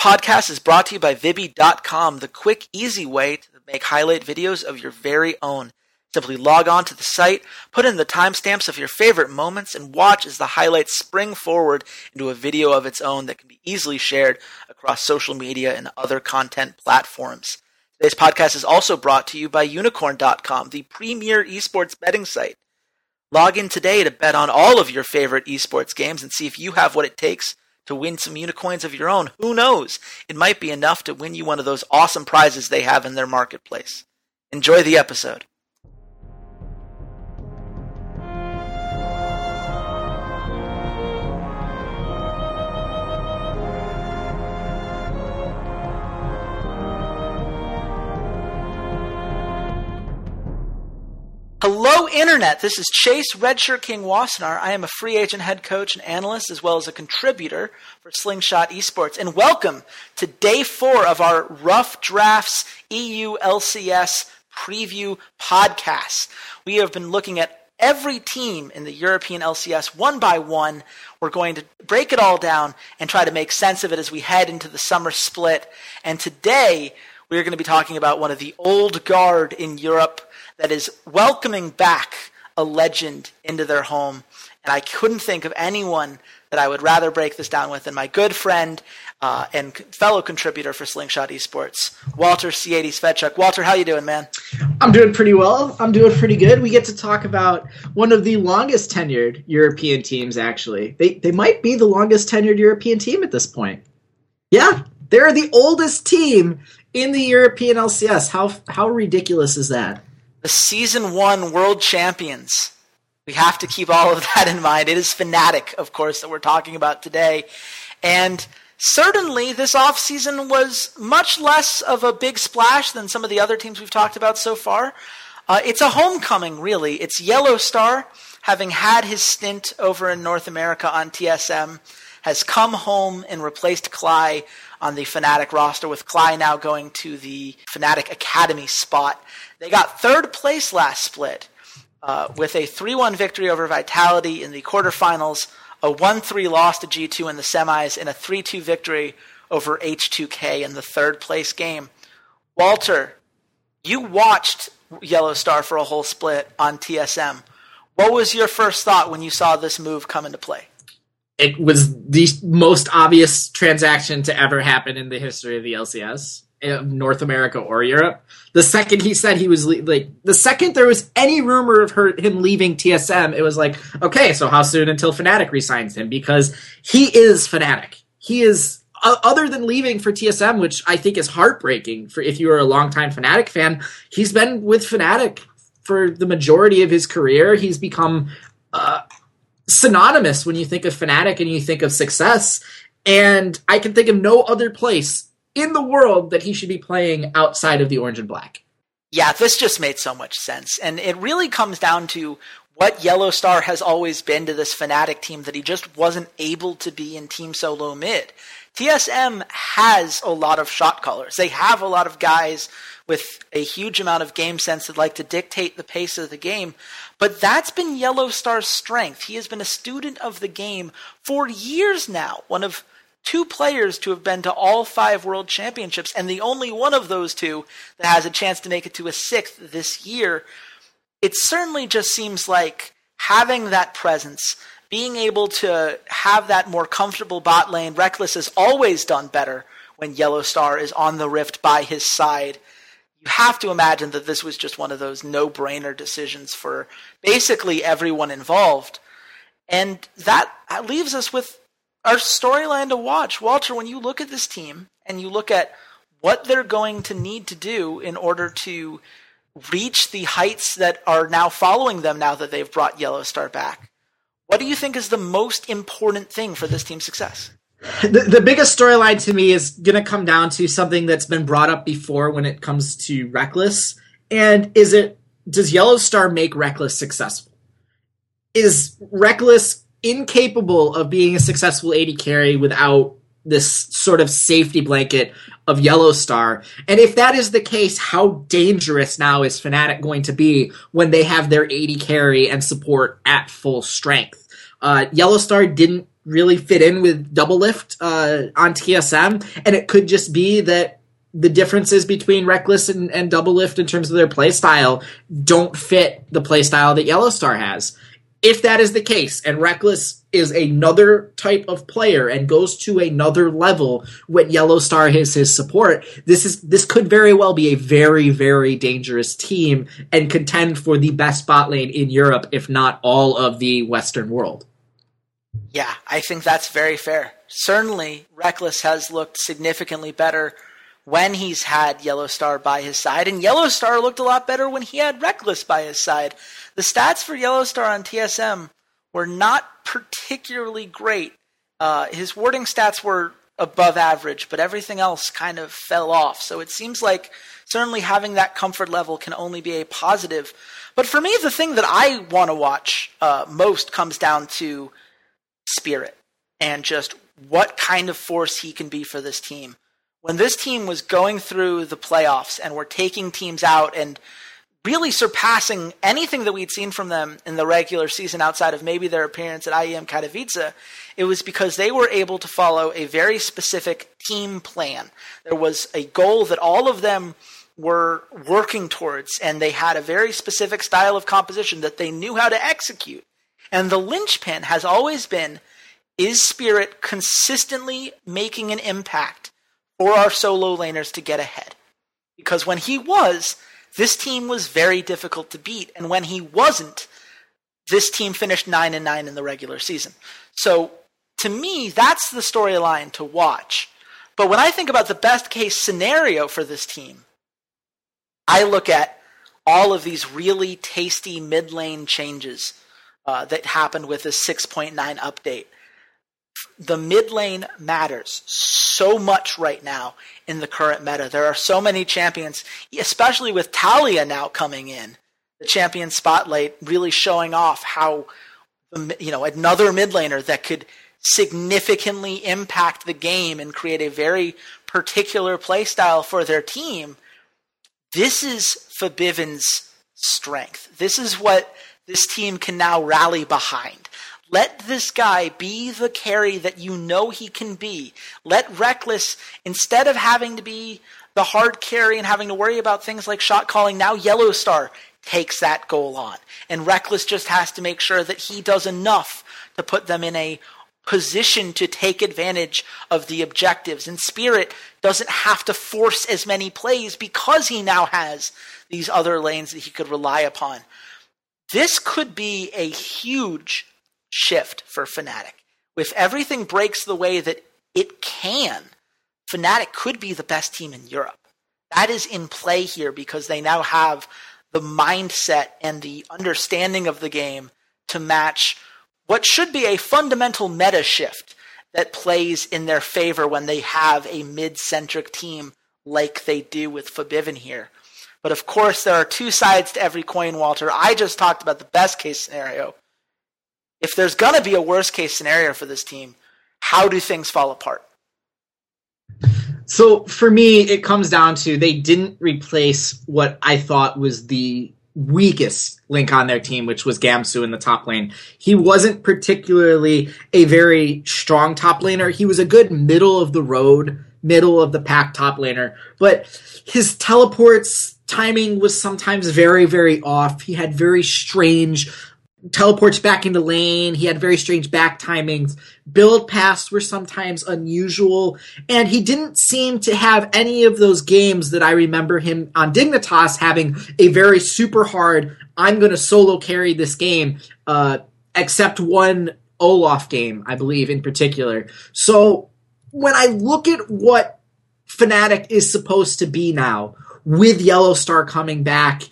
podcast is brought to you by Vibby.com, the quick, easy way to make highlight videos of your very own. Simply log on to the site, put in the timestamps of your favorite moments, and watch as the highlights spring forward into a video of its own that can be easily shared across social media and other content platforms. Today's podcast is also brought to you by Unikrn.com, the premier esports betting site. Log in today to bet on all of your favorite esports games and see if you have what it takes to win some unicorns of your own. Who knows? It might be enough to win you one of those awesome prizes they have in their marketplace. Enjoy the episode. Internet. This is Chase Redshirt King Wassenar. I am a free agent head coach and analyst, as well as a contributor for Slingshot Esports. And welcome to day four of our Rough Drafts EU LCS preview podcast. We have been looking at every team in the European LCS one by one. We're going to break it all down and try to make sense of it as we head into the summer split. And today, we're going to be talking about one of the old guard in Europe that is welcoming back a legend into their home. And I couldn't think of anyone that I would rather break this down with than my good friend uh, and fellow contributor for Slingshot Esports, Walter Ceades Fedczuk. Walter, how you doing, man? I'm doing pretty well. I'm doing pretty good. We get to talk about one of the longest tenured European teams, actually. They, they might be the longest tenured European team at this point. Yeah, they're the oldest team in the European LCS. How, how ridiculous is that? The season one world champions. We have to keep all of that in mind. It is Fnatic, of course, that we're talking about today. And certainly this offseason was much less of a big splash than some of the other teams we've talked about so far. Uh, it's a homecoming, really. It's YellOwStaR, having had his stint over in North America on TSM, has come home and replaced Klaj on the Fnatic roster, with Klaj now going to the Fnatic Academy spot. They got third place last split uh, with a 3 1 victory over Vitality in the quarterfinals, a 1 3 loss to G2 in the semis, and a 3 2 victory over H2K in the third place game. Walter, you watched YellOwStaR for a whole split on TSM. What was your first thought when you saw this move come into play? It was the most obvious transaction to ever happen in the history of the LCS. North America or Europe. The second he said he was le- like, the second there was any rumor of her him leaving TSM, it was like, okay, so how soon until Fnatic resigns him? Because he is Fnatic. He is uh, other than leaving for TSM, which I think is heartbreaking for if you are a longtime Fnatic fan. He's been with Fnatic for the majority of his career. He's become uh, synonymous when you think of Fnatic and you think of success. And I can think of no other place in the world that he should be playing outside of the orange and black. Yeah, this just made so much sense. And it really comes down to what YellOwStaR has always been to this Fnatic team that he just wasn't able to be in Team Solo Mid. TSM has a lot of shot callers. They have a lot of guys with a huge amount of game sense that like to dictate the pace of the game. But that's been YellOwStaR's strength. He has been a student of the game for years now. One of two players to have been to all five world championships, and the only one of those two that has a chance to make it to a sixth this year. It certainly just seems like having that presence, being able to have that more comfortable bot lane, Rekkles has always done better when YellOwStaR is on the rift by his side. You have to imagine that this was just one of those no brainer decisions for basically everyone involved. And that leaves us with our storyline to watch. Walter, when you look at this team and you look at what they're going to need to do in order to reach the heights that are now following them now that they've brought YellOwStaR back, what do you think is the most important thing for this team's success? The, the biggest storyline to me is going to come down to something that's been brought up before when it comes to Rekkles. And is it, does YellOwStaR make Rekkles successful? Is Rekkles incapable of being a successful AD carry without this sort of safety blanket of YellOwStaR. And if that is the case, how dangerous now is Fnatic going to be when they have their AD carry and support at full strength? Uh, YellOwStaR didn't really fit in with Doublelift uh, on TSM, and it could just be that the differences between Rekkles and, and Doublelift in terms of their playstyle don't fit the playstyle that YellOwStaR has. If that is the case, and Rekkles is another type of player and goes to another level when YellOwStaR has his support, this is this could very well be a very, very dangerous team and contend for the best spot lane in Europe, if not all of the Western world. Yeah, I think that's very fair. Certainly, Rekkles has looked significantly better when he's had YellOwStaR by his side, and YellOwStaR looked a lot better when he had Rekkles by his side. The stats for YellOwStaR on TSM were not particularly great. Uh, his warding stats were above average, but everything else kind of fell off. So it seems like certainly having that comfort level can only be a positive. But for me, the thing that I want to watch uh, most comes down to spirit and just what kind of force he can be for this team. When this team was going through the playoffs and were taking teams out and really surpassing anything that we'd seen from them in the regular season outside of maybe their appearance at IEM Katowice, it was because they were able to follow a very specific team plan. There was a goal that all of them were working towards, and they had a very specific style of composition that they knew how to execute. And the linchpin has always been is Spirit consistently making an impact for our solo laners to get ahead? Because when he was, this team was very difficult to beat, and when he wasn't, this team finished nine and nine in the regular season. So to me, that's the storyline to watch. But when I think about the best case scenario for this team, I look at all of these really tasty mid lane changes uh, that happened with this 6.9 update the mid lane matters so much right now in the current meta. There are so many champions, especially with Taliyah now coming in, the champion spotlight really showing off how you know another mid laner that could significantly impact the game and create a very particular playstyle for their team. This is Febiven's strength. This is what this team can now rally behind. Let this guy be the carry that you know he can be. Let Rekkles, instead of having to be the hard carry and having to worry about things like shot calling, now YellOwStaR takes that goal on. And Rekkles just has to make sure that he does enough to put them in a position to take advantage of the objectives. And Spirit doesn't have to force as many plays because he now has these other lanes that he could rely upon. This could be a huge shift for Fnatic. If everything breaks the way that it can, Fnatic could be the best team in Europe. That is in play here because they now have the mindset and the understanding of the game to match what should be a fundamental meta shift that plays in their favor when they have a mid centric team like they do with Febiven here. But of course, there are two sides to every coin, Walter. I just talked about the best case scenario if there's going to be a worst case scenario for this team, how do things fall apart? So for me, it comes down to they didn't replace what I thought was the weakest link on their team, which was Gamsu in the top lane. He wasn't particularly a very strong top laner. He was a good middle of the road, middle of the pack top laner, but his teleports timing was sometimes very, very off. He had very strange teleports back into lane. He had very strange back timings. Build paths were sometimes unusual, and he didn't seem to have any of those games that I remember him on Dignitas having a very super hard. I'm going to solo carry this game, uh, except one Olaf game, I believe in particular. So when I look at what Fnatic is supposed to be now, with YellOwStaR coming back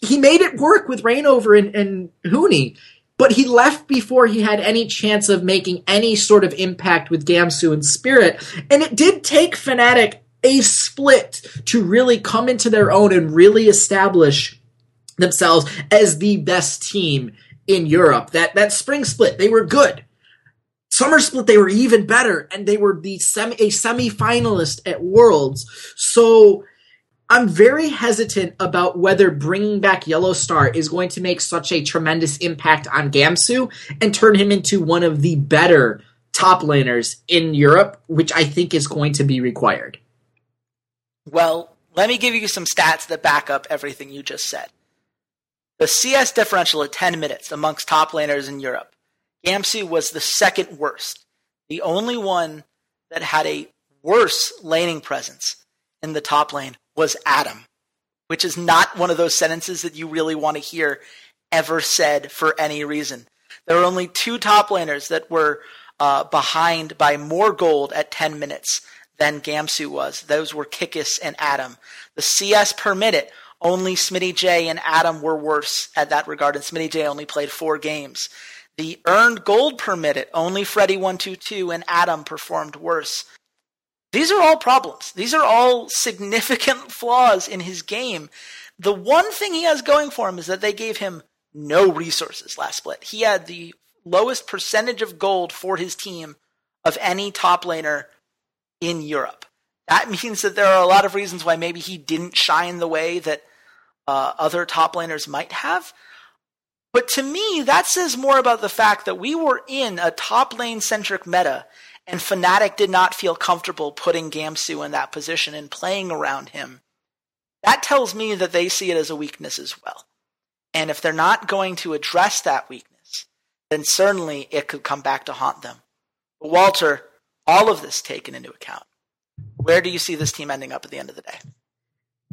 he made it work with Rainover and, and Huni, but he left before he had any chance of making any sort of impact with Gamsu and Spirit. And it did take Fnatic a split to really come into their own and really establish themselves as the best team in Europe. That that spring split, they were good. Summer split, they were even better, and they were the semi a semi finalist at Worlds. So I'm very hesitant about whether bringing back YellOwStaR is going to make such a tremendous impact on Gamsu and turn him into one of the better top laners in Europe, which I think is going to be required. Well, let me give you some stats that back up everything you just said. The CS differential at 10 minutes amongst top laners in Europe. Gamsu was the second worst. The only one that had a worse laning presence in the top lane was Adam, which is not one of those sentences that you really want to hear ever said for any reason. There were only two top laners that were uh, behind by more gold at 10 minutes than Gamsu was. Those were Kikis and Adam. The CS per minute, only Smitty J and Adam were worse at that regard, and Smitty J only played four games. The earned gold per minute, only Freddy122 and Adam performed worse. These are all problems. These are all significant flaws in his game. The one thing he has going for him is that they gave him no resources last split. He had the lowest percentage of gold for his team of any top laner in Europe. That means that there are a lot of reasons why maybe he didn't shine the way that uh, other top laners might have. But to me, that says more about the fact that we were in a top lane centric meta, and Fnatic did not feel comfortable putting Gamsu in that position and playing around him. That tells me that they see it as a weakness as well. And if they're not going to address that weakness, then certainly it could come back to haunt them. But Walter, all of this taken into account, where do you see this team ending up at the end of the day?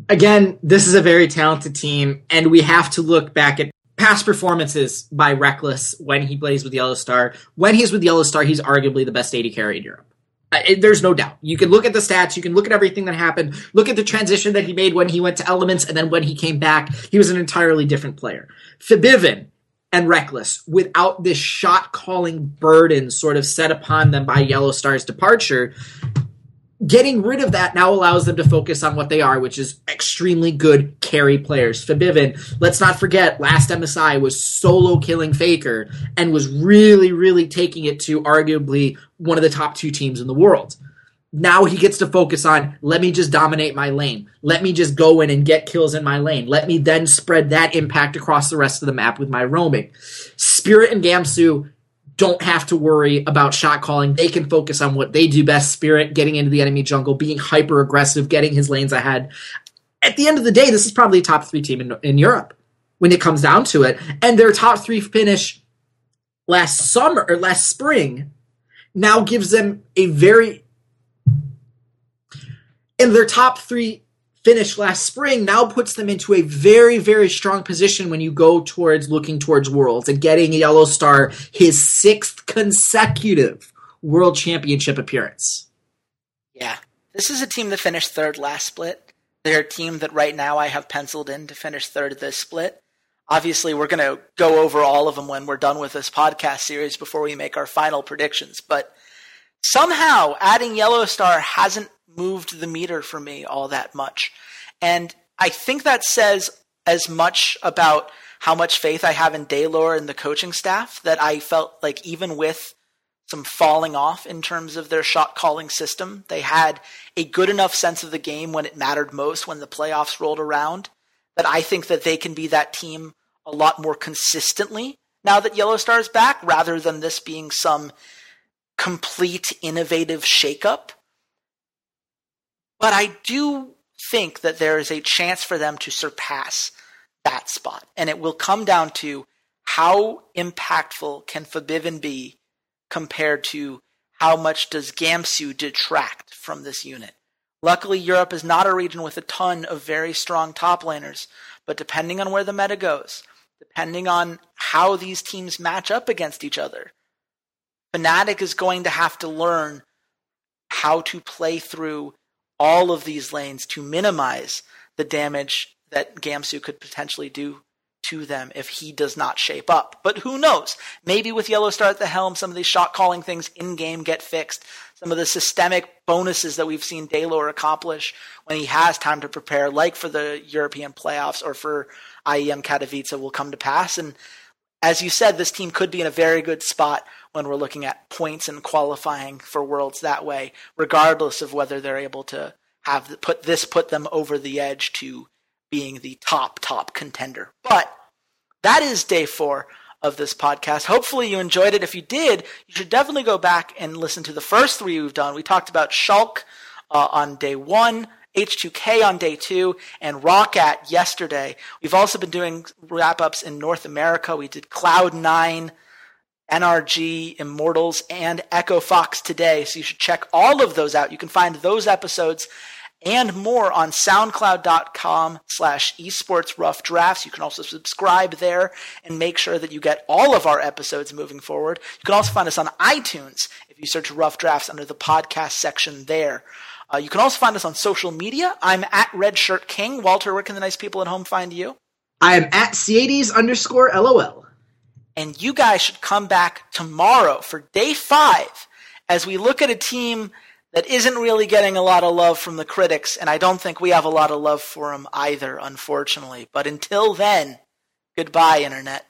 Again, this is a very talented team, and we have to look back at past performances by Rekkles when he plays with YellOwStaR. When he's with YellOwStaR, he's arguably the best AD carry in Europe. Uh, it, there's no doubt. You can look at the stats, you can look at everything that happened, look at the transition that he made when he went to Elements, and then when he came back, he was an entirely different player. Febiven and Rekkles, without this shot calling burden sort of set upon them by YellOwStaR's departure, getting rid of that now allows them to focus on what they are, which is extremely good carry players. Febiven, let's not forget, last MSI was solo killing Faker and was really, really taking it to arguably one of the top two teams in the world. Now he gets to focus on, let me just dominate my lane. Let me just go in and get kills in my lane. Let me then spread that impact across the rest of the map with my roaming. Spirit and Gamsu don't have to worry about shot calling. They can focus on what they do best Spirit, getting into the enemy jungle, being hyper aggressive, getting his lanes ahead. At the end of the day, this is probably a top three team in, in Europe when it comes down to it. And their top three finish last summer or last spring now gives them a very. In their top three finish last spring now puts them into a very, very strong position when you go towards looking towards Worlds and getting YellOwStaR his sixth consecutive World Championship appearance. Yeah. This is a team that finished third last split. They're a team that right now I have penciled in to finish third this split. Obviously, we're going to go over all of them when we're done with this podcast series before we make our final predictions. But somehow adding YellOwStaR hasn't moved the meter for me all that much. And I think that says as much about how much faith I have in Deilor and the coaching staff that I felt like even with some falling off in terms of their shot calling system, they had a good enough sense of the game when it mattered most when the playoffs rolled around that I think that they can be that team a lot more consistently now that YellOwStaR is back rather than this being some complete innovative shakeup but I do think that there is a chance for them to surpass that spot. And it will come down to how impactful can Febiven be compared to how much does Gamsu detract from this unit. Luckily, Europe is not a region with a ton of very strong top laners, but depending on where the meta goes, depending on how these teams match up against each other, Fnatic is going to have to learn how to play through all of these lanes to minimize the damage that Gamsu could potentially do to them if he does not shape up. But who knows? Maybe with YellOwStaR at the helm, some of these shot calling things in game get fixed. Some of the systemic bonuses that we've seen Deilor accomplish when he has time to prepare, like for the European playoffs or for IEM Katowice, will come to pass. And as you said, this team could be in a very good spot when we're looking at points and qualifying for worlds that way, regardless of whether they're able to have put this put them over the edge to being the top top contender. But that is day four of this podcast. Hopefully you enjoyed it. If you did, you should definitely go back and listen to the first three we've done. We talked about Schalke uh, on day one, H2K on day two, and ROCCAT yesterday. We've also been doing wrap ups in North America. We did Cloud9, NRG, Immortals, and Echo Fox today. So you should check all of those out. You can find those episodes and more on soundcloud.com slash esports rough drafts. You can also subscribe there and make sure that you get all of our episodes moving forward. You can also find us on iTunes if you search rough drafts under the podcast section there. Uh, you can also find us on social media. I'm at Redshirt King. Walter, where can the nice people at home find you? I am at Ceades underscore LOL. And you guys should come back tomorrow for day five as we look at a team that isn't really getting a lot of love from the critics, and I don't think we have a lot of love for him either, unfortunately. But until then, goodbye, Internet.